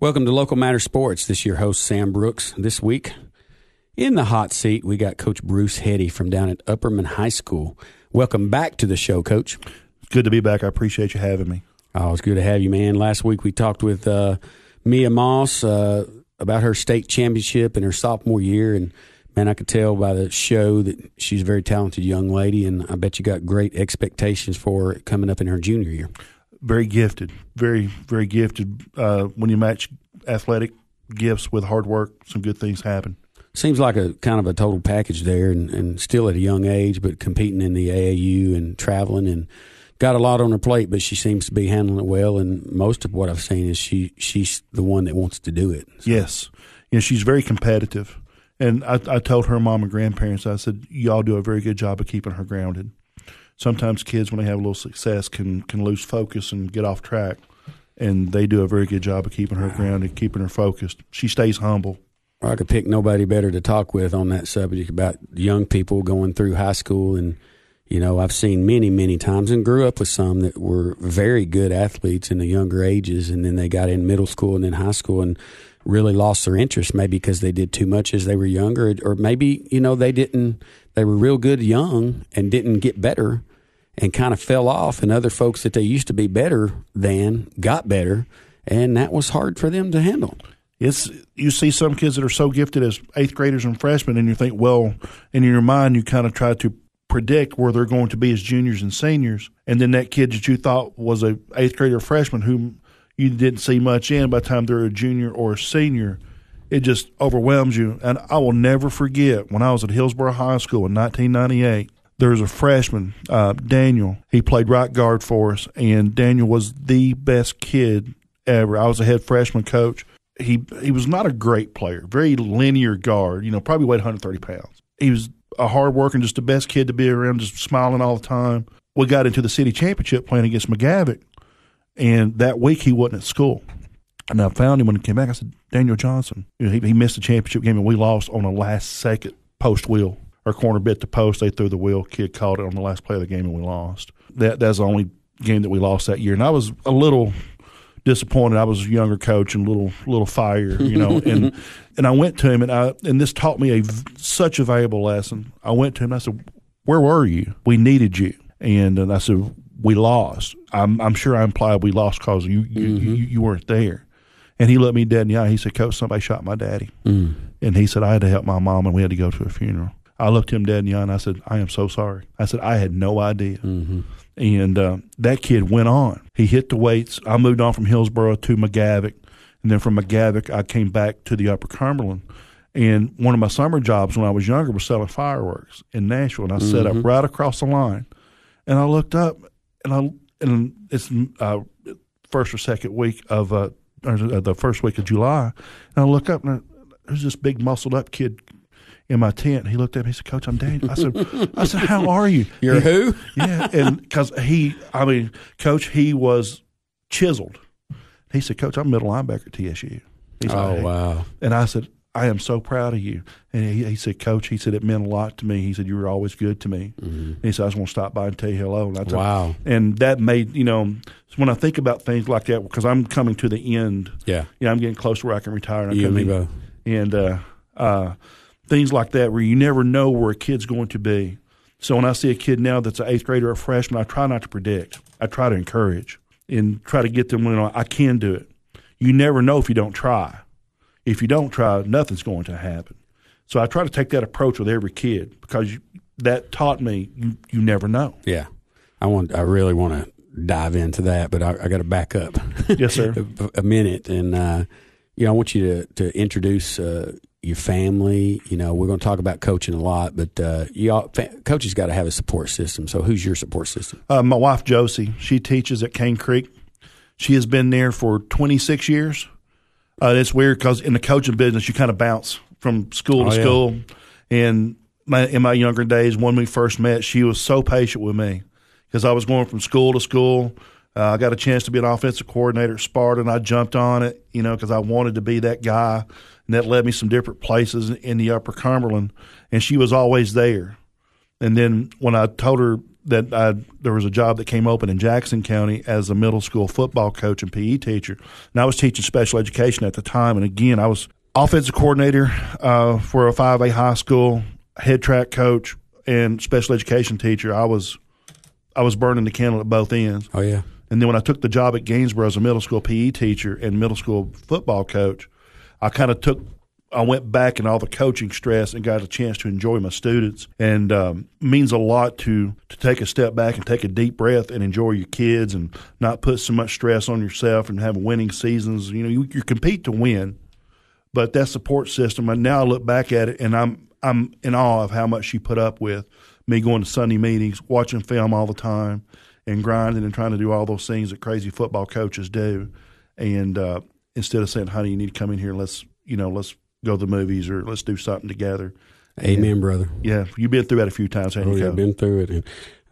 Welcome to Local Matter Sports. This is your host, Sam Brooks. This week, in the hot seat, we got Coach Bruce Heady from down at Upperman High School. Welcome back to the show, Coach. It's good to be back. I appreciate you having me. Oh, it's good to have you, man. Last week we talked with uh, Mia Moss uh, about her state championship in her sophomore year, and man, I could tell by the show that she's a very talented young lady, and I bet you got great expectations for her coming up in her junior year very gifted, very very gifted. Uh, when you match athletic gifts with hard work, some good things happen. Seems like a kind of a total package there, and, and still at a young age, but competing in the AAU and traveling and got a lot on her plate. But she seems to be handling it well, and most of what I've seen is she she's the one that wants to do it. So. Yes, you know, she's very competitive. And I, I told her mom and grandparents, I said, y'all do a very good job of keeping her grounded sometimes kids when they have a little success can can lose focus and get off track. And they do a very good job of keeping her grounded keeping her focused. She stays humble. I could pick nobody better to talk with on that subject about young people going through high school. And you know i've seen many many times and grew up with some that were very good athletes in the younger ages. And then they got in middle school and then high school and really lost their interest maybe because they did too much as they were younger or maybe you know they didn't they were real good young and didn't get better and kind of fell off, and other folks that they used to be better than got better, and that was hard for them to handle. It's you see some kids that are so gifted as eighth graders and freshmen, and you think, well, in your mind, you kind of try to predict where they're going to be as juniors and seniors, and then that kid that you thought was a eighth grader freshman whom you didn't see much in by the time they're a junior or a senior, it just overwhelms you. And I will never forget when I was at Hillsboro High School in 1998 there was a freshman, uh, Daniel. He played right guard for us, and Daniel was the best kid ever. I was a head freshman coach. He he was not a great player, very linear guard. You know, probably weighed 130 pounds. He was a hard working, just the best kid to be around, just smiling all the time. We got into the city championship playing against McGavock, and that week he wasn't at school. And I found him when he came back. I said, Daniel Johnson. You know, he, he missed the championship game, and we lost on a last second post wheel our corner bit the post. They threw the wheel. Kid caught it on the last play of the game, and we lost. That that's the only game that we lost that year. And I was a little disappointed. I was a younger coach and a little little fire, you know. and and I went to him, and I and this taught me a such a valuable lesson. I went to him. and I said, "Where were you? We needed you." And, and I said, "We lost." I'm I'm sure I implied we lost because you you, mm-hmm. you you weren't there. And he looked me dead in the eye. He said, "Coach, somebody shot my daddy." Mm. And he said, "I had to help my mom, and we had to go to a funeral." I looked him dead in the eye and I said, I am so sorry. I said, I had no idea. Mm-hmm. And uh, that kid went on. He hit the weights. I moved on from Hillsboro to McGavock. And then from McGavock, I came back to the Upper Cumberland. And one of my summer jobs when I was younger was selling fireworks in Nashville. And I mm-hmm. set up mm-hmm. right across the line. And I looked up, and I and it's uh, first or second week of uh, uh the first week of July. And I look up, and there's this big muscled up kid in my tent. He looked at me. He said, "Coach, I'm Daniel." I said, "I said, how are you?" You're and, who? yeah, and because he, I mean, Coach, he was chiseled. He said, "Coach, I'm middle linebacker at TSU." He's oh like, wow! And I said, "I am so proud of you." And he, he, said, "Coach," he said, "it meant a lot to me." He said, "You were always good to me." Mm-hmm. he said, "I just want to stop by and tell you hello." And I told, wow! And that made you know when I think about things like that because I'm coming to the end. Yeah, yeah, I'm getting close to where I can retire. And you and me both. And uh, uh, things like that where you never know where a kid's going to be. So when I see a kid now that's an eighth grader or a freshman, I try not to predict. I try to encourage and try to get them, you know, I can do it. You never know if you don't try. If you don't try, nothing's going to happen. So I try to take that approach with every kid because you, that taught me you, you never know. Yeah. I want, I really want to dive into that, but I, I got to back up. Yes, sir. a, a, minute. And, uh, you know, I want you to, to introduce uh, your family. You know, we're going to talk about coaching a lot, but uh, you all, fa- coaches got to have a support system. So, who's your support system? Uh, my wife Josie. She teaches at Cane Creek. She has been there for 26 years. Uh, it's weird because in the coaching business, you kind of bounce from school to oh, school. And my, in my younger days, when we first met, she was so patient with me because I was going from school to school. Uh, I got a chance to be an offensive coordinator at Sparta, and I jumped on it, you know, because I wanted to be that guy and that led me some different places in the Upper Cumberland. And she was always there. And then when I told her that I, there was a job that came open in Jackson County as a middle school football coach and PE teacher, and I was teaching special education at the time. And again, I was offensive coordinator uh, for a five A high school, head track coach, and special education teacher. I was I was burning the candle at both ends. Oh yeah. And then when I took the job at Gainesboro as a middle school PE teacher and middle school football coach, I kind of took I went back in all the coaching stress and got a chance to enjoy my students. And um, means a lot to to take a step back and take a deep breath and enjoy your kids and not put so much stress on yourself and have winning seasons. You know, you, you compete to win, but that support system. And now I look back at it and I'm I'm in awe of how much she put up with me going to Sunday meetings, watching film all the time, and grinding and trying to do all those things that crazy football coaches do. And uh, instead of saying, "Honey, you need to come in here let's you know let's go to the movies or let's do something together." Amen, and, brother. Yeah, you've been through that a few times, haven't oh, you? Yeah, been through it. And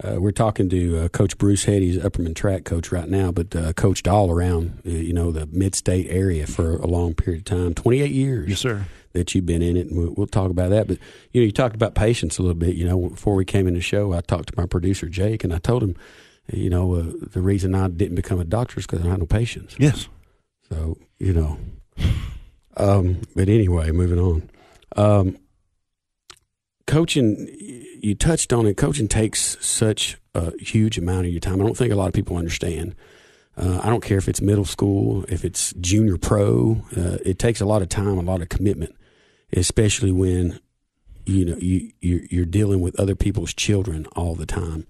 uh, we're talking to uh, Coach Bruce Head. He's Upperman track coach right now, but uh, coached all around, uh, you know, the mid-state area for a long period of time, 28 years. Yes, sir. That you've been in it, and we'll, we'll, talk about that. But you know, you talked about patience a little bit. You know, before we came in the show, I talked to my producer Jake, and I told him, you know, uh, the reason I didn't become a doctor is because I had no patience. Yes. So you know, um, but anyway, moving on. Um, coaching, you touched on it. Coaching takes such a huge amount of your time. I don't think a lot of people understand. Uh, I don't care if it's middle school, if it's junior pro. Uh, it takes a lot of time, a lot of commitment, especially when you know you you're, you're dealing with other people's children all the time,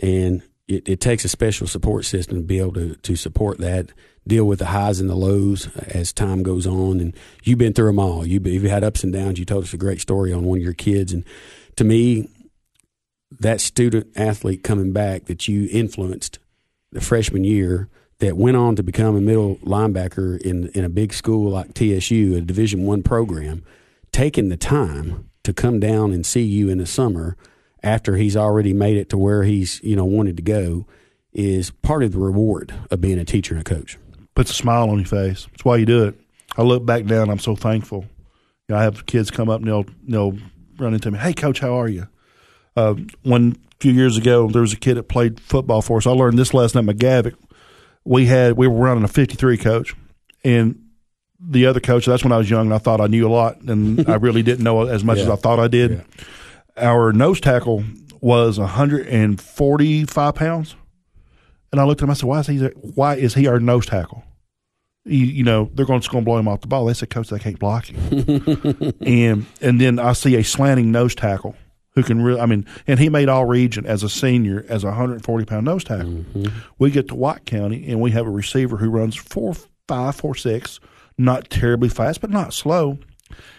and it, it, takes a special support system to be able to to support that, deal with the highs and the lows as time goes on. And you've been through them all. You've, you've had ups and downs. You told us a great story on one of your kids, and to me, that student athlete coming back that you influenced the freshman year that went on to become a middle linebacker in in a big school like TSU, a Division One program, taking the time to come down and see you in the summer after he's already made it to where he's you know wanted to go is part of the reward of being a teacher and a coach. Puts a smile on your face. That's why you do it. I look back down. I'm so thankful. You know, I have kids come up and they'll they'll run into me. Hey, coach, how are you? Uh, one few years ago, there was a kid that played football for us. I learned this lesson at McGavock we had we were running a 53 coach and the other coach that's when i was young and i thought i knew a lot and i really didn't know as much yeah. as i thought i did yeah. Our nose tackle was 145 pounds and i looked at him i said why is he why is he our nose tackle you, you know they're going to, going to blow him off the ball they said coach they can't block him and and then i see a slanting nose tackle who can really, I mean, and he made all region as a senior as a 140 pound nose tackle. Mm-hmm. We get to White County and we have a receiver who runs four five, four six, not terribly fast, but not slow,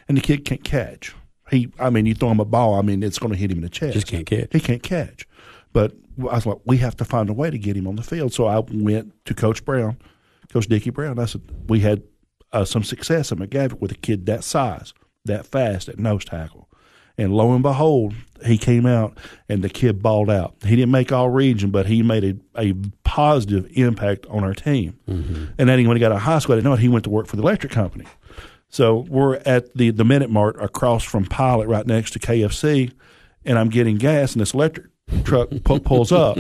and the kid can't catch. He, I mean, you throw him a ball, I mean, it's going to hit him in the chest. Just can't catch. He can't catch. But I was like, we have to find a way to get him on the field. So I went to Coach Brown, Coach Dickie Brown. I said, we had uh, some success at McGavock with a kid that size, that fast at nose tackle. And lo and behold, he came out and the kid balled out. He didn't make all region, but he made a, a positive impact on our team. Mm-hmm. And then when he got out of high school, I didn't know it, he went to work for the electric company. So we're at the, the Minute Mart across from Pilot, right next to KFC, and I'm getting gas, and this electric truck pulls up,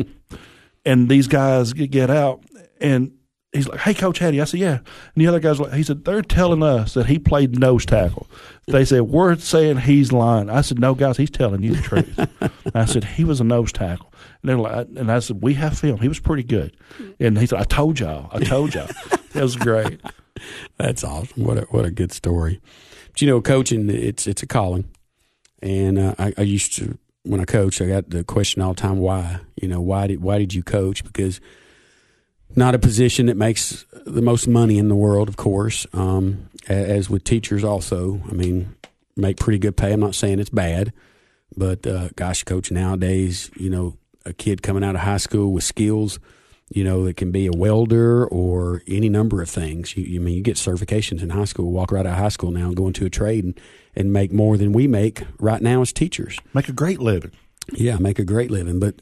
and these guys get out, and he's like, "Hey, Coach Heady." I said, "Yeah." And the other guys, like, he said, "They're telling us that he played nose tackle." They said, "We're saying he's lying." I said, "No, guys, he's telling you the truth." I said, "He was a nose tackle," and they're like, and I said, "We have film. He was pretty good." And he said, "I told y'all. I told y'all." that was great. That's awesome. What a, what a good story. But you know, coaching it's it's a calling, and uh, I, I used to when I coached, I got the question all the time, "Why?" You know, why did why did you coach? Because not a position that makes the most money in the world, of course. Um, as with teachers, also, I mean, make pretty good pay. I'm not saying it's bad, but uh, gosh, coach, nowadays, you know, a kid coming out of high school with skills, you know, that can be a welder or any number of things. You, you mean you get certifications in high school, walk right out of high school now and go into a trade and, and make more than we make right now as teachers. Make a great living. Yeah, make a great living. But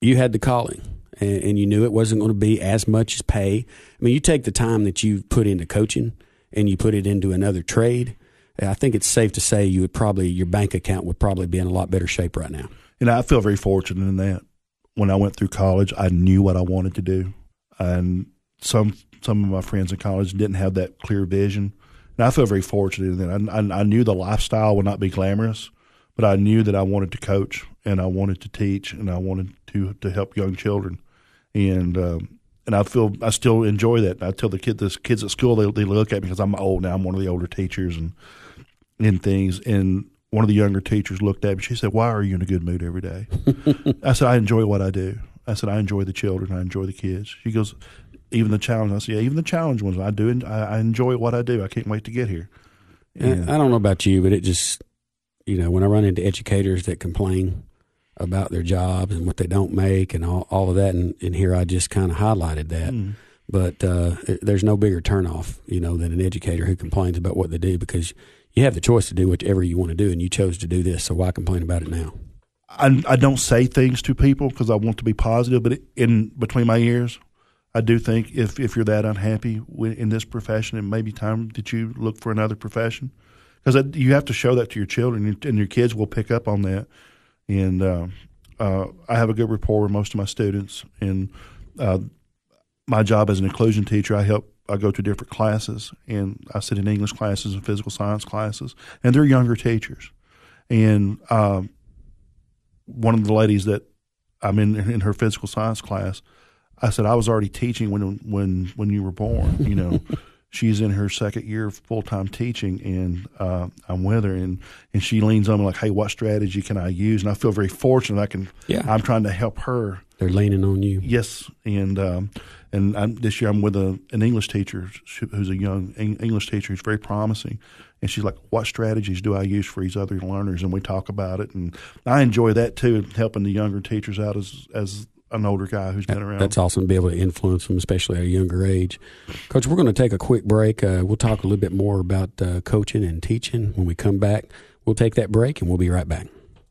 you had the calling and, and you knew it wasn't going to be as much as pay. I mean, you take the time that you put into coaching and you put it into another trade. I think it's safe to say you would probably your bank account would probably be in a lot better shape right now. You know, I feel very fortunate in that. When I went through college, I knew what I wanted to do, and some some of my friends in college didn't have that clear vision. And I feel very fortunate in that. I, I, I knew the lifestyle would not be glamorous, but I knew that I wanted to coach and I wanted to teach and I wanted to to help young children, and um, and I feel I still enjoy that. I tell the kid, the kids at school, they, they look at me because I'm old now. I'm one of the older teachers and and things. And one of the younger teachers looked at me. She said, "Why are you in a good mood every day?" I said, "I enjoy what I do." I said, "I enjoy the children. I enjoy the kids." She goes, "Even the challenge." I said, "Yeah, even the challenge ones. I do. And I, I enjoy what I do. I can't wait to get here." And I don't know about you, but it just you know when I run into educators that complain about their jobs and what they don't make and all, all of that. And, and here I just kind of highlighted that. Mm. But uh, there's no bigger turnoff, you know, than an educator who complains about what they do because you have the choice to do whatever you want to do, and you chose to do this. So why complain about it now? I, I don't say things to people because I want to be positive, but in between my ears, I do think if if you're that unhappy in this profession, it may be time that you look for another profession because you have to show that to your children, and your kids will pick up on that and uh, uh, I have a good rapport with most of my students. And uh, my job as an inclusion teacher, I help. I go to different classes, and I sit in English classes and physical science classes, and they're younger teachers. And um, one of the ladies that I'm in in her physical science class, I said I was already teaching when when when you were born. You know. she's in her second year of full time teaching, and uh, I'm with her, and and she leans on me like, "Hey, what strategy can I use?" And I feel very fortunate. I can. Yeah. I'm trying to help her. They're leaning on you. Yes, and um, and I'm, this year I'm with a, an English teacher who's a young English teacher who's very promising, and she's like, "What strategies do I use for these other learners?" And we talk about it, and I enjoy that too, helping the younger teachers out as as an older guy who's been around. That's awesome to be able to influence them, especially at a younger age. Coach, we're going to take a quick break. Uh, we'll talk a little bit more about uh, coaching and teaching when we come back. We'll take that break and we'll be right back.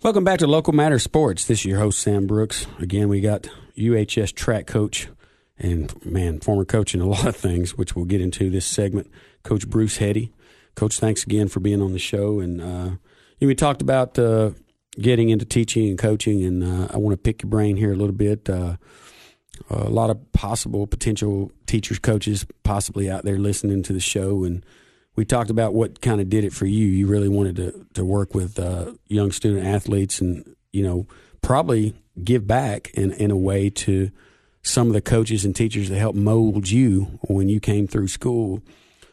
Welcome back to Local Matter Sports. This is your host, Sam Brooks. Again, we got UHS track coach and, man, former coach in a lot of things, which we'll get into this segment, Coach Bruce Heady. Coach, thanks again for being on the show. And uh, we talked about uh, getting into teaching and coaching, and uh, I want to pick your brain here a little bit. Uh, a lot of possible potential teachers, coaches, possibly out there listening to the show, and – we talked about what kind of did it for you. You really wanted to to work with uh, young student athletes, and you know probably give back in in a way to some of the coaches and teachers that helped mold you when you came through school.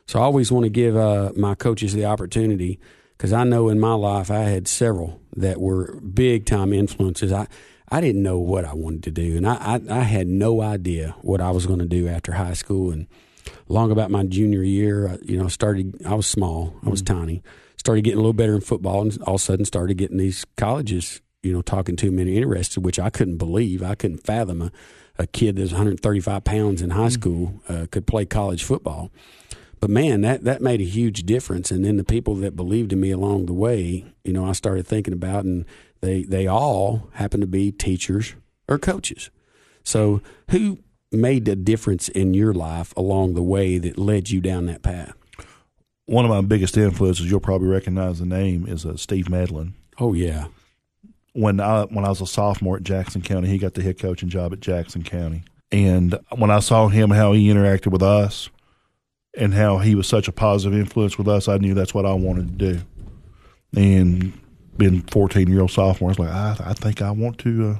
So I always want to give uh, my coaches the opportunity because I know in my life I had several that were big time influences. I I didn't know what I wanted to do, and I I, I had no idea what I was going to do after high school and long about my junior year, you know, started, I was small, I was mm-hmm. tiny, started getting a little better in football, and all of a sudden started getting these colleges, you know, talking to me and interested, which I couldn't believe. I couldn't fathom a, a kid that's 135 pounds in high mm-hmm. school uh, could play college football. But man, that, that made a huge difference. And then the people that believed in me along the way, you know, I started thinking about, and they, they all happened to be teachers or coaches. So who made a difference in your life along the way that led you down that path? One of my biggest influences, you'll probably recognize the name, is uh, Steve Medlin. Oh yeah. When I when I was a sophomore at Jackson County, he got the head coaching job at Jackson County, and when I saw him how he interacted with us, and how he was such a positive influence with us, I knew that's what I wanted to do. And being 14 year old sophomore, I was like, I, I think I want to,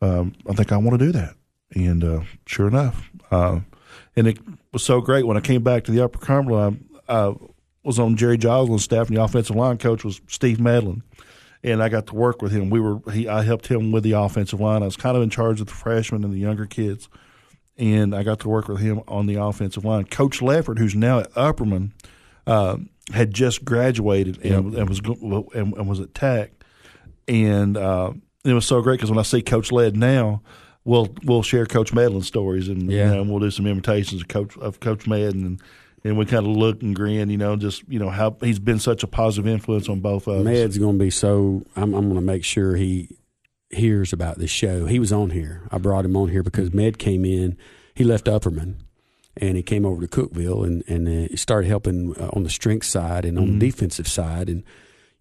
uh, um, I think I want to do that. And uh, sure enough, uh, and it was so great when I came back to the Upper Cumberland. I, was on Jerry Joslin's staff, and the offensive line coach was Steve Medlin. And I got to work with him. We were he I helped him with the offensive line. I was kind of in charge of the freshmen and the younger kids, and I got to work with him on the offensive line. Coach Leffert, who's now at Upperman, uh, had just graduated and, and was and, and, was at Tech, and uh, it was so great because when I see Coach Led now, we'll we'll share Coach Medlin stories and, yeah. you know, we'll do some imitations of Coach of Coach Medlin and and we kind of look and grin, you know, just you know how he's been such a positive influence on both of us. Med's going to be so. I'm, I'm going to make sure he hears about this show. He was on here. I brought him on here because Med came in. He left Upperman, and he came over to Cookeville and and uh, started helping uh, on the strength side and on mm-hmm. the defensive side. And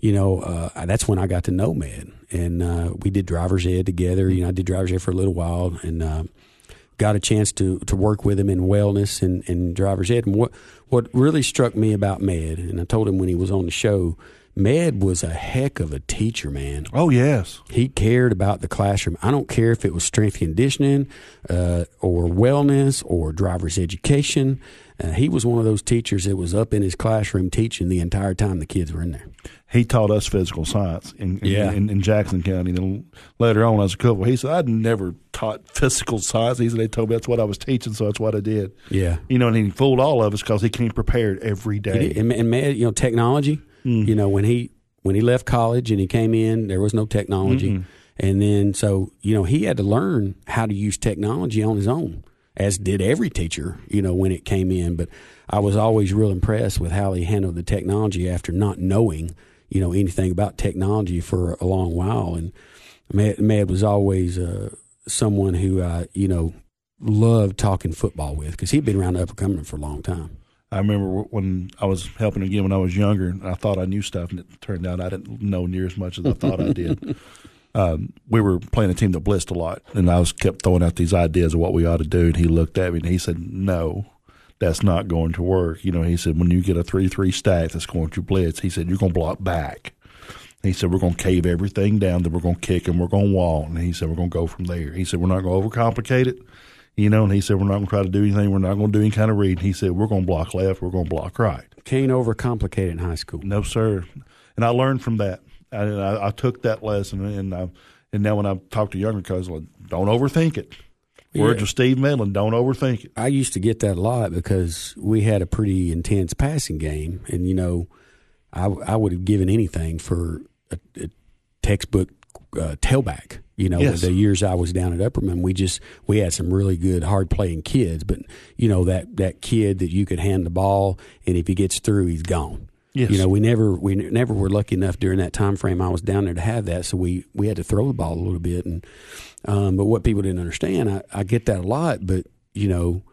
you know, uh, that's when I got to know Med, and uh, we did driver's ed together. You know, I did driver's ed for a little while, and uh, got a chance to to work with him in wellness and, and driver's ed. And what what really struck me about Med, and I told him when he was on the show, Med was a heck of a teacher, man. Oh yes, he cared about the classroom. I don't care if it was strength conditioning, uh, or wellness, or driver's education. Uh, he was one of those teachers that was up in his classroom teaching the entire time the kids were in there. He taught us physical science in, yeah. in, in Jackson County. And later on, as a couple, he said, I'd never taught physical science. He said, they told me that's what I was teaching, so that's what I did. Yeah. You know, and he fooled all of us because he came prepared every day. And, and, man, you know, technology, mm. you know, when he when he left college and he came in, there was no technology. Mm-hmm. And then, so, you know, he had to learn how to use technology on his own as did every teacher, you know, when it came in. But I was always real impressed with how he handled the technology after not knowing, you know, anything about technology for a long while. And Med, was always uh, someone who I, you know, loved talking football with because he'd been around the Upper Cumberland for a long time. I remember when I was helping again when I was younger, and I thought I knew stuff, and it turned out I didn't know near as much as I thought I did. um, we were playing a team that blitzed a lot, and I was kept throwing out these ideas of what we ought to do. And he looked at me and he said, "No, that's not going to work." You know, he said, "When you get a three-three stack that's going to blitz, he said you're going to block back." He said, We're going to cave everything down, then we're going to kick and we're going to wall. And he said, We're going to go from there. He said, We're not going to overcomplicate it. You know, and he said, We're not going to try to do anything. We're not going to do any kind of reading. He said, We're going to block left. We're going to block right. Can't overcomplicate it in high school. No, sir. And I learned from that. I, I, I took that lesson and I and now when I talk to younger coaches, like, don't overthink it. Words of Steve Medlin, don't overthink it. I used to get that a lot because we had a pretty intense passing game, and you know, I I would have given anything for a, a textbook uh, tailback. You know, yes. the years I was down at Upperman, we just we had some really good hard playing kids, but you know that that kid that you could hand the ball, and if he gets through, he's gone. Yes. You know, we never we never were lucky enough during that time frame I was down there to have that. So we we had to throw the ball a little bit. And um, but what people didn't understand, I, I get that a lot. But you know,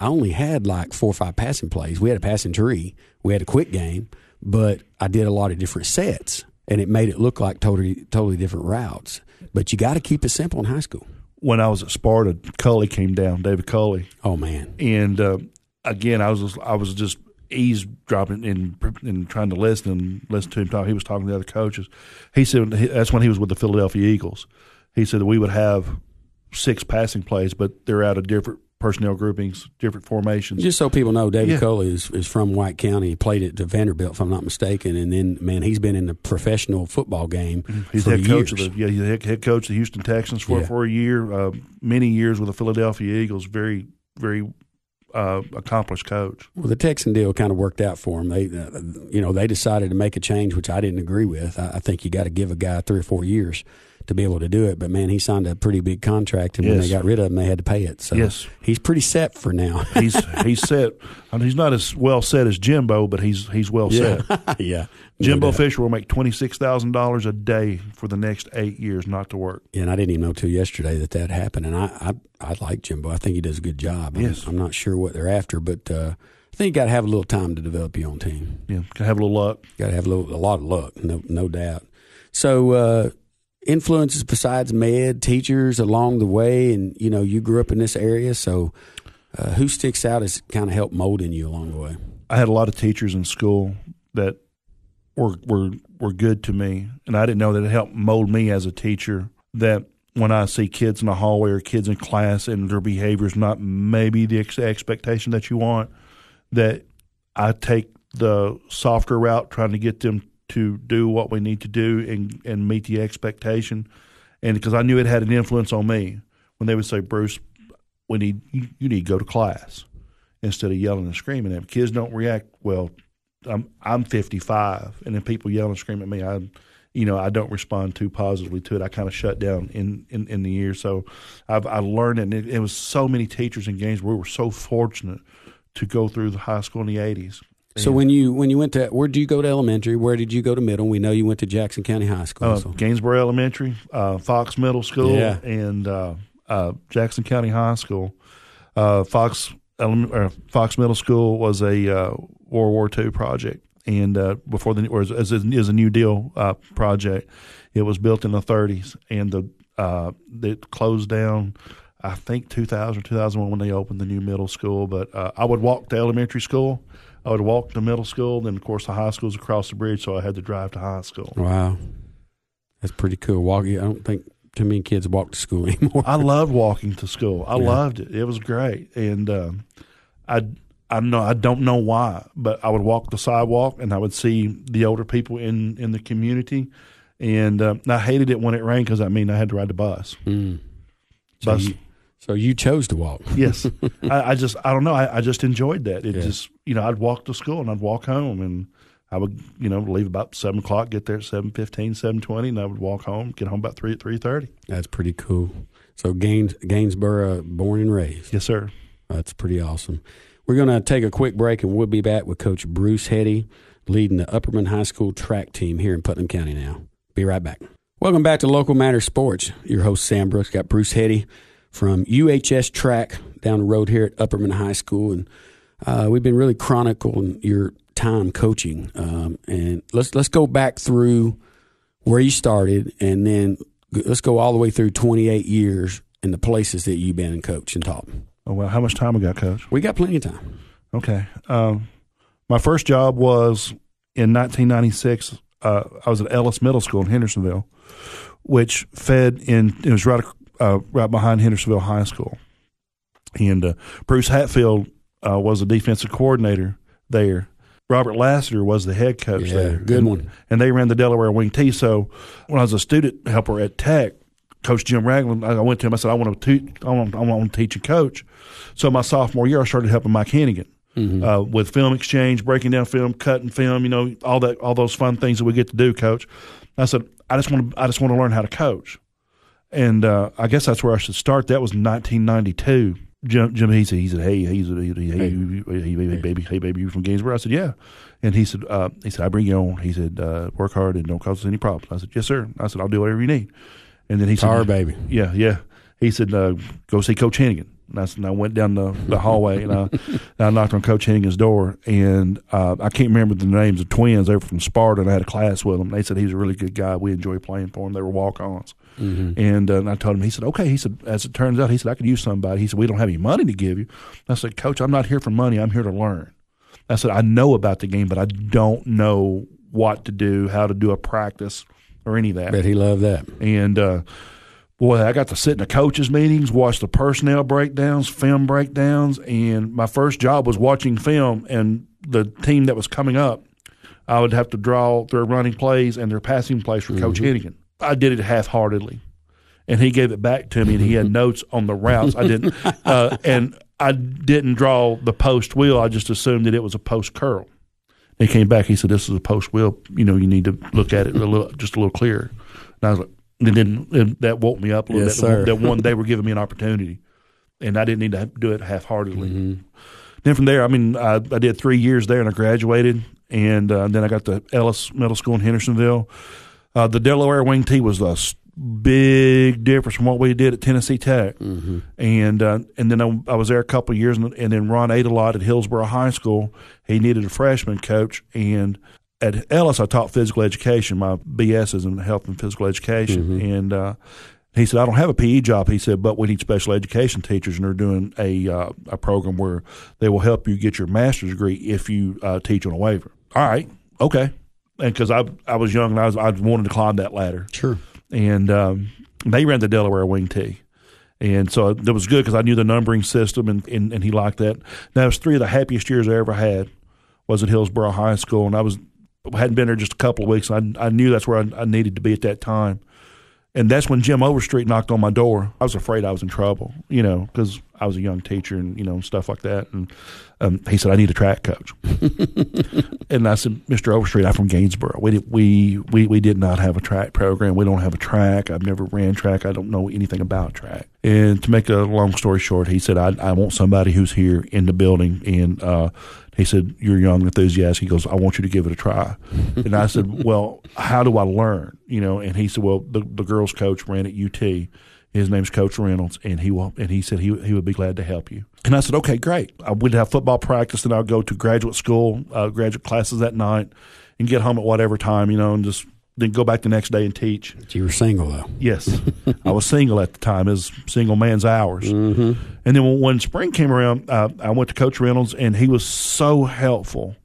I only had like four or five passing plays. We had a passing tree. We had a quick game, but I did a lot of different sets, and it made it look like totally totally different routes. But you got to keep it simple in high school. When I was at Sparta, Culley came down, David Culley. Oh man! And uh, again, I was I was just eavesdropping and and trying to listen and listen to him talk. He was talking to the other coaches. He said that's when he was with the Philadelphia Eagles. He said that we would have six passing plays, but they're out of different personnel groupings, different formations. Just so people know, David yeah. Cole is, is from White County. He played at Vanderbilt, if I'm not mistaken, and then man, he's been in the professional football game. Mm-hmm. He's head coach of the yeah, he's head coach of the Houston Texans for yeah. for a year, uh, many years with the Philadelphia Eagles. Very very uh, accomplished coach. Well, the Texan deal kind of worked out for them. They, uh, you know, they decided to make a change, which I didn't agree with. I, I think you got to give a guy three or four years to be able to do it. But man, he signed a pretty big contract, and yes. when they got rid of him, they had to pay it. So yes. he's pretty set for now. he's he's set. I mean, he's not as well set as Jimbo, but he's he's well yeah. set. yeah, Jimbo no Fisher will make twenty six thousand dollars a day for the next eight years not to work. Yeah, and I didn't even know till yesterday that that happened. And I I, I like Jimbo. I think he does a good job. Yes, I'm, I'm not sure what they're after, but. Uh, I think you got to have a little time to develop your own team. Yeah, got to have a little luck. Got to have a little, a lot of luck, no, no doubt. So, uh, influences besides med teachers along the way and you know you grew up in this area so uh, who sticks out as kind of helped molding you along the way i had a lot of teachers in school that were were were good to me, and I didn't know that it helped mold me as a teacher. That when I see kids in the hallway or kids in class and their behavior is not maybe the ex- expectation that you want, that I take the softer route, trying to get them to do what we need to do and and meet the expectation, and because I knew it had an influence on me when they would say, Bruce, we need you, you need to go to class instead of yelling and screaming at. Kids don't react well. I'm I'm 55, and then people yell and scream at me. I, you know, I don't respond too positively to it. I kind of shut down in, in, in the year. So I've I learned it. And it, it was so many teachers and games. We were so fortunate to go through the high school in the 80s. So when you when you went to where did you go to elementary? Where did you go to middle? We know you went to Jackson County High School. Uh, so. Gainesboro Elementary, uh, Fox Middle School, Yeah. and uh, uh, Jackson County High School. Uh, Fox or Fox Middle School was a uh, World War II project, and uh, before the or as, is a New Deal uh, project, it was built in the 30s, and the uh, it closed down. I think 2000 or 2001 when they opened the new middle school. But uh, I would walk to elementary school. I would walk to middle school. Then, of course, the high school school's across the bridge, so I had to drive to high school. Wow, that's pretty cool. Walking, I don't think too many kids walk to school anymore. I loved walking to school. I Yeah. loved it. It was great, and um, I I know I don't know why, but I would walk the sidewalk and I would see the older people in in the community, and um, I hated it when it rained because I mean I had to ride the bus. Mm. So, Bus. you, so you chose to walk. Yes, I, I just I don't know. I, I just enjoyed that. It Yeah. just you know I'd walk to school and I'd walk home and. I would, you know, leave about seven o'clock, get there at seven fifteen, seven twenty, and I would walk home, get home about three at three thirty. That's pretty cool. So Gaines, Gainesboro, born and raised. Yes, sir. That's pretty awesome. We're going to take a quick break, and we'll be back with Coach Bruce Heady leading the Upperman High School track team here in Putnam County. Now, be right back. Welcome back to Local Matter Sports. Your host Sam Brooks got Bruce Heady from UHS Track down the road here at Upperman High School, and uh, we've been really chronicling your time coaching. Um, and let's let's go back through where you started, and then let's go all the way through 28 years and the places that you've been and coached and taught. Oh well, how much time we got, Coach? We got plenty of time. Okay. Um, my first job was in 1996. Uh, I was at Ellis Middle School in Hendersonville, which fed in. It was right uh, right behind Hendersonville High School, and uh, Bruce Hatfield uh, was the defensive coordinator there. Robert Lassiter was the head coach Yeah, there. good and, one. And they ran the Delaware Wing T. So when I was a student helper at Tech, Coach Jim Ragland, I went to him. I said, "I want to teach. I want, I want to teach and coach." So my sophomore year, I started helping Mike Hennigan uh, with film exchange, breaking down film, cutting film. You know, all that, all those fun things that we get to do, Coach. I said, "I just want to, I just want to learn how to coach." And uh, I guess that's where I should start. That was 1992. Jim, Jim he said, he said, hey, he's a, he, he, hey, hey, hey, baby, baby, hey, baby, you from Gainesboro? I said, yeah. And he said, uh, he said, I bring you on. He said, uh, work hard and don't cause us any problems. I said, yes, sir. I said, I'll do whatever you need. And then he said, Tar baby. yeah, yeah. He said, uh, go see Coach Hennigan. And I, said, and I went down the, the hallway and I, and I knocked on Coach Hennigan's door. And uh, I can't remember the names of twins. They were from Sparta and I had a class with them. They said he was a really good guy. We enjoyed playing for him. They were walk ons. And, uh, and I told him, he said, okay. He said, as it turns out, he said, I could use somebody. He said, we don't have any money to give you. I said, Coach, I'm not here for money. I'm here to learn. I said, I know about the game, but I don't know what to do, how to do a practice or any of that. Bet he loved that. And uh, boy, I got to sit in the coaches' meetings, watch the personnel breakdowns, film breakdowns, and my first job was watching film. And the team that was coming up, I would have to draw their running plays and their passing plays for Coach Hennigan. I did it half-heartedly, and he gave it back to me, and he had notes on the routes. I didn't, uh, and I didn't draw the post wheel. I just assumed that it was a post curl. He came back. He said, "This is a post wheel. You know, you need to look at it a little, just a little clearer." And I was like, and then and that woke me up a little Yes, bit. sir. That one, they were giving me an opportunity, and I didn't need to do it half heartedly. Mm-hmm. Then from there, I mean, I, I did three years there, and I graduated, and uh, then I got to Ellis Middle School in Hendersonville. Uh, the Delaware Wing T was a big difference from what we did at Tennessee Tech, and uh, and then I, I was there a couple of years, and, and then Ron Adelot at Hillsboro High School. He needed a freshman coach, and at Ellis I taught physical education. My BS is in health and physical education, and uh, he said I don't have a PE job. He said, but we need special education teachers, and they're doing a uh, a program where they will help you get your master's degree if you uh, teach on a waiver. All right, okay. And because I I was young and I was I wanted to climb that ladder. Sure. And um, they ran the Delaware Wing T. And so that was good because I knew the numbering system and, and, and he liked that. That was three of the happiest years I ever had was at Hillsboro High School. And I was hadn't been there just a couple of weeks. I, I knew that's where I, I needed to be at that time. And that's when Jim Overstreet knocked on my door. I was afraid I was in trouble, you know, because I was a young teacher and, you know, stuff like that. And um, he said, I need a track coach. and I said, Mr. Overstreet, I'm from Gainesboro. We, did, we, we, we did not have a track program. We don't have a track. I've never ran track. I don't know anything about track. And to make a long story short, he said, I, I want somebody who's here in the building. And uh, he said, You're young, enthusiastic. He goes, I want you to give it a try. and I said, Well, how do I learn? You know, and he said, Well, the, the girls' coach ran at UT. His name's Coach Reynolds, and he will, and he said he he would be glad to help you. And I said, okay, great. I would have football practice, and I'll go to graduate school, uh, graduate classes that night, and get home at whatever time, you know, and just then go back the next day and teach. You were single though. Yes, I was single at the time. As single man's hours. Mm-hmm. And then when, when spring came around, uh, I went to Coach Reynolds, and he was so helpful.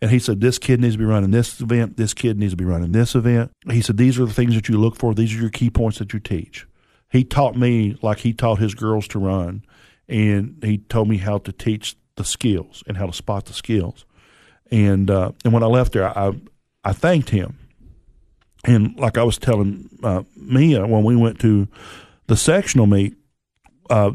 And he said, This kid needs to be running this event. This kid needs to be running this event. He said, These are the things that you look for. These are your key points that you teach. He taught me like he taught his girls to run, and he told me how to teach the skills and how to spot the skills. And uh, and when I left there, I I thanked him. And like I was telling uh, Mia when we went to the sectional meet, uh,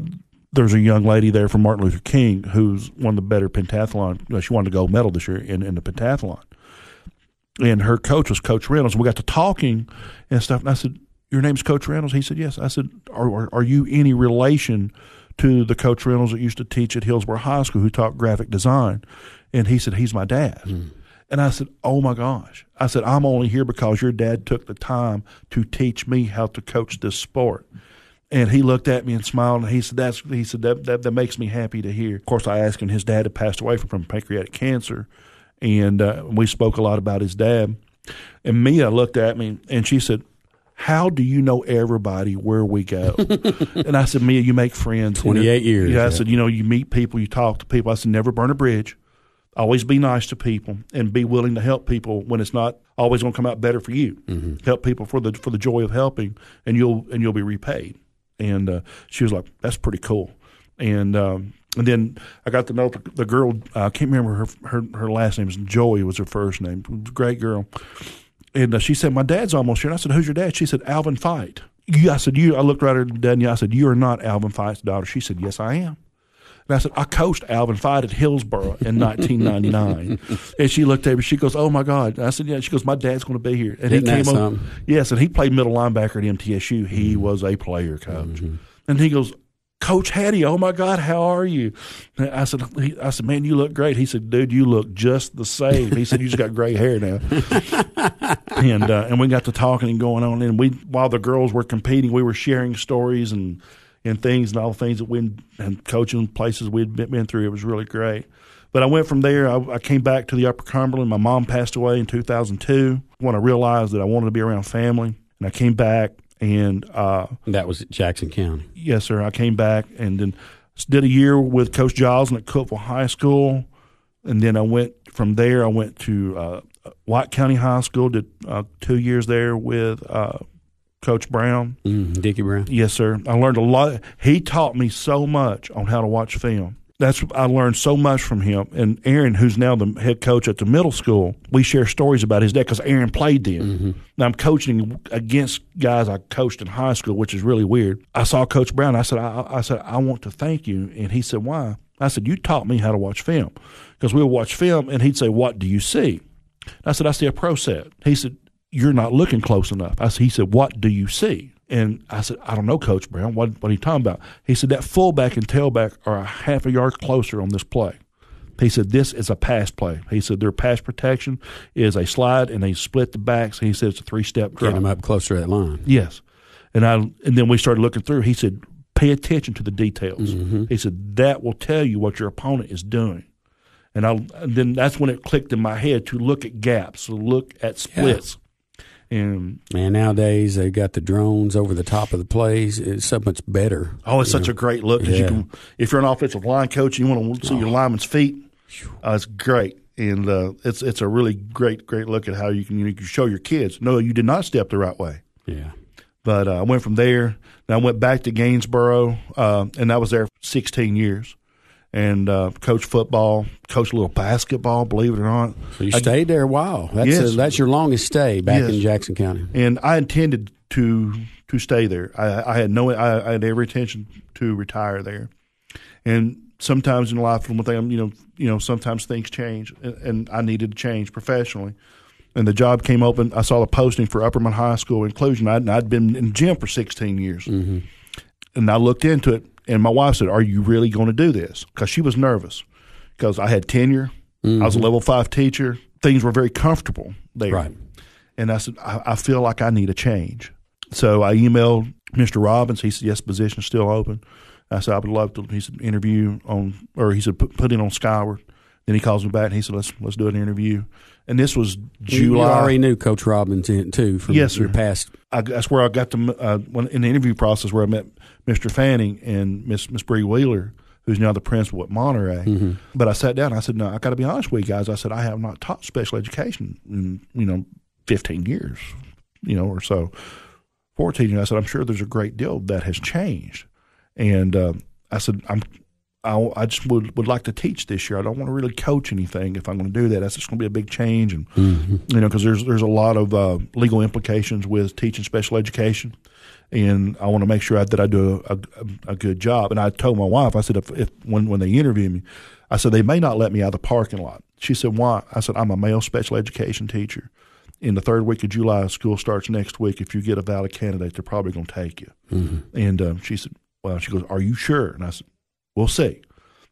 there's a young lady there from Martin Luther King who's of the better pentathlon. She wanted a gold medal this year in, in the pentathlon. And her coach was Coach Reynolds. We got to talking and stuff. And I said, Your name's Coach Reynolds? He said, Yes. I said, Are, are, are you any relation to the Coach Reynolds that used to teach at Hillsboro High School who taught graphic design? And he said, He's my dad. And I said, Oh my gosh. I said, I'm only here because your dad took the time to teach me how to coach this sport. And he looked at me and smiled, and he said, "That's." He said, "That that, that makes me happy to hear." Of course, I asked him. His dad had passed away from, from pancreatic cancer, and uh, we spoke a lot about his dad. And Mia looked at me, and she said, "How do you know everybody where we go?" and I said, "Mia, you make friends. 28 years, Yeah, I yeah. said, "You know, you meet people, you talk to people." I said, "Never burn a bridge." Always be nice to people and be willing to help people when it's not always going to come out better for you. Mm-hmm. Help people for the for the joy of helping, and you'll and you'll be repaid. And uh, she was like, "That's pretty cool." And um, and then I got to know the, the girl. uh, I can't remember her her her last name. Joey was her first name. Great girl. And uh, she said, "My dad's almost here." And I said, "Who's your dad?" She said, "Alvin Fight." I said, "You." I looked right at her dad and I said, "You are not Alvin Fight's daughter." She said, "Yes, I am." And I said, I coached Alvin Fight at Hillsboro in 1999. and she looked at me. She goes, Oh my God. And I said, Yeah. She goes, My dad's going to be here. And Isn't he came up. something? Yes. And he played middle linebacker at MTSU. He was a player coach. And he goes, Coach Heady, oh my God, how are you? And I said, he, I said, man, you look great. He said, dude, you look just the same. He said, you just got gray hair now. and uh, and we got to talking and going on. And we, while the girls were competing, we were sharing stories and and things and all the things that we and coaching places we'd been, been through. It was really great. But I went from there. I, I came back to the Upper Cumberland. My mom passed away in 2002 when I realized that I wanted to be around family. And I came back and uh, That was Jackson County. Yes, sir. I came back and then did a year with Coach Joslin at Cookeville High School, and then I went from there. I went to uh, White County High School. Did uh, two years there with uh, Coach Brown. Mm, Dickie Brown. Yes, sir. I learned a lot. He taught me so much on how to watch film. That's I learned so much from him. And Aaron, who's now the head coach at the middle school, we share stories about his dad because Aaron played then. Now I'm coaching against guys I coached in high school, which is really weird. I saw Coach Brown. I said, I, I said, I want to thank you, and he said, Why? I said, You taught me how to watch film because we'll watch film, and he'd say, What do you see? I said, I see a pro set. He said, You're not looking close enough. I said, He said, What do you see? And I said, I don't know, Coach Brown. What, what are you talking about? He said, That fullback and tailback are a half a yard closer on this play. He said, This is a pass play. He said, Their pass protection is a slide and they split the backs. He said, It's a three step Get drop. him up closer to that line. Yes. And I and then we started looking through. He said, pay attention to the details. Mm-hmm. He said that will tell you what your opponent is doing. And I and then that's when it clicked in my head to look at gaps, to look at splits. And Man, nowadays they've got the drones over the top of the plays. It's so much better. oh, it's such a great look because you Yeah. can if you're an offensive line coach and you want to see your lineman's feet, uh, it's great. and uh, it's it's a really great great look at how you can you can show your kids. No, you did not step the right way. Yeah. But uh, I went from there. Then I went back to Gainesboro, uh, and I was there for 16 years. And uh, coached football, coach a little basketball. Believe it or not, So you I- stayed there a while. That's Yes. a, that's your longest stay back Yes. in Jackson County. and I intended to to stay there. I, I had no, I, I had every intention to retire there. And sometimes in life, you know, you know, sometimes things change, and, and I needed to change professionally. And the job came open. I saw the posting for Upperman High School inclusion. I'd, I'd been in gym for 16 years, and I looked into it. And my wife said, "Are you really going to do this?" Because she was nervous because I had tenure. I was a mm-hmm. level five teacher. Things were very comfortable there. Right. And I said, I, I feel like I need a change. So I emailed Mr. Robbins. He said, yes, position's still open. I said, I would love to. He said, interview on, or he said, put, put it on Skyward. Then he calls me back and he said, let's let's do an interview. And this was You July. already knew Coach Robbins in, too from Yes, your sir. past. I, that's where I got to uh, when, in the interview process where I met Mr. Fanning and Miss Miss Bree Wheeler, who's now the principal at Monterey. Mm-hmm. But I sat down. and I said, "No, I got to be honest with you guys." I said, "I have not taught special education in you know fifteen years, you know, or so, fourteen years." I said, "I'm sure there's a great deal that has changed," and uh, I said, "I'm." I, I just would, would like to teach this year. I don't want to really coach anything if I'm going to do that. That's just going to be a big change, and you know, because there's there's a lot of uh, legal implications with teaching special education, and I want to make sure that I do a, a, a good job. And I told my wife, I said, if, if when when they interview me, I said they may not let me out of the parking lot. She said, why? I said, I'm a male special education teacher. In the third week of July, school starts next week. If you get a valid candidate, they're probably going to take you. And um, she said, well, she goes, are you sure? And I said, we'll see.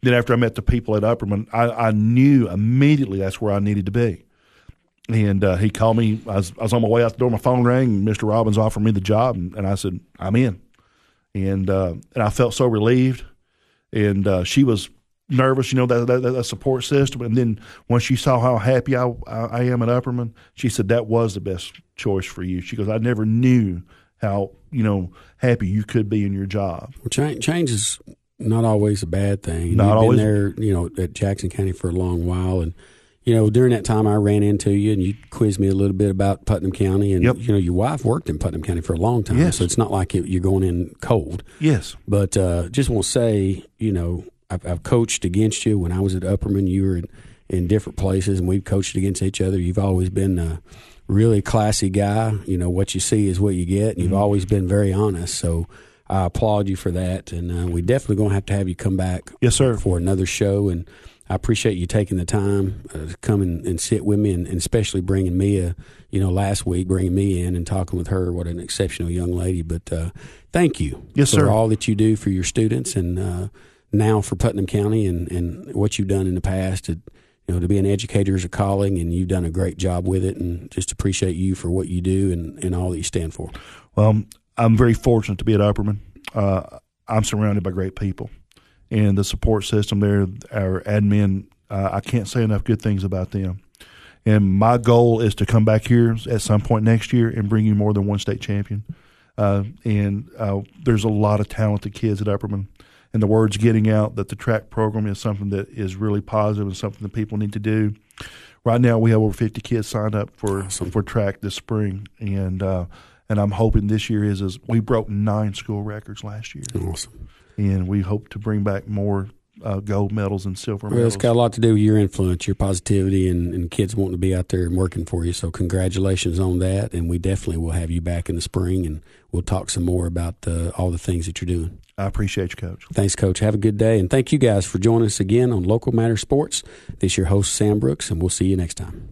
Then after I met the people at Upperman, I, I knew immediately that's where I needed to be. And uh, he called me. I was, I was on my way out the door. My phone rang, and Mr. Robbins offered me the job, and, and I said, "I'm in." And uh, and I felt so relieved. And uh, she was nervous, you know, that, that that support system. And then when she saw how happy I, I am at Upperman, she said that was the best choice for you. She goes, "I never knew how you know happy you could be in your job." Well, change is not always a bad thing. Not You've always. been there, you know, at Jackson County for a long while, and you know, during that time, I ran into you, and you quizzed me a little bit about Putnam County, and Yep. you know, your wife worked in Putnam County for a long time, Yes. so it's not like you're going in cold. Yes, But uh, just want to say, you know, I've, I've coached against you when I was at Upperman. You were in, in different places, and we've coached against each other. You've always been a really classy guy. You know, what you see is what you get, and Mm-hmm. you've always been very honest. So I applaud you for that, and uh, we definitely going to have to have you come back. Yes, sir. For another show, and I appreciate you taking the time uh, to come and, and sit with me, and, and especially bringing Mia. You know, last week bringing me in and talking with her. What an exceptional young lady! But uh, thank you, Yes, for sir. all that you do for your students, and uh, now for Putnam County, and, and what you've done in the past. To, you know, to be an educator is a calling, and you've done a great job with it. And just appreciate you for what you do and, and all that you stand for. Well, I'm very fortunate to be at Upperman. Uh, I'm surrounded by great people, and the support system there, our admin. Uh, I can't say enough good things about them. And my goal is to come back here at some point next year and bring you more than one state champion. Uh, and uh, there's a lot of talented kids at Upperman, and the word's getting out that the track program is something that is really positive and something that people need to do. Right now, we have over 50 kids signed up for for track this spring, and uh, and I'm hoping this year is is we broke nine school records last year, Awesome. and we hope to bring back more uh, gold medals and silver medals. Well, it's got a lot to do with your influence, your positivity, and, and kids wanting to be out there and working for you. So, congratulations on that. And we definitely will have you back in the spring, and we'll talk some more about uh, all the things that you're doing. I appreciate you, Coach. Thanks, Coach. Have a good day. And thank you guys for joining us again on Local Matter Sports. This is your host, Sam Brooks, and we'll see you next time.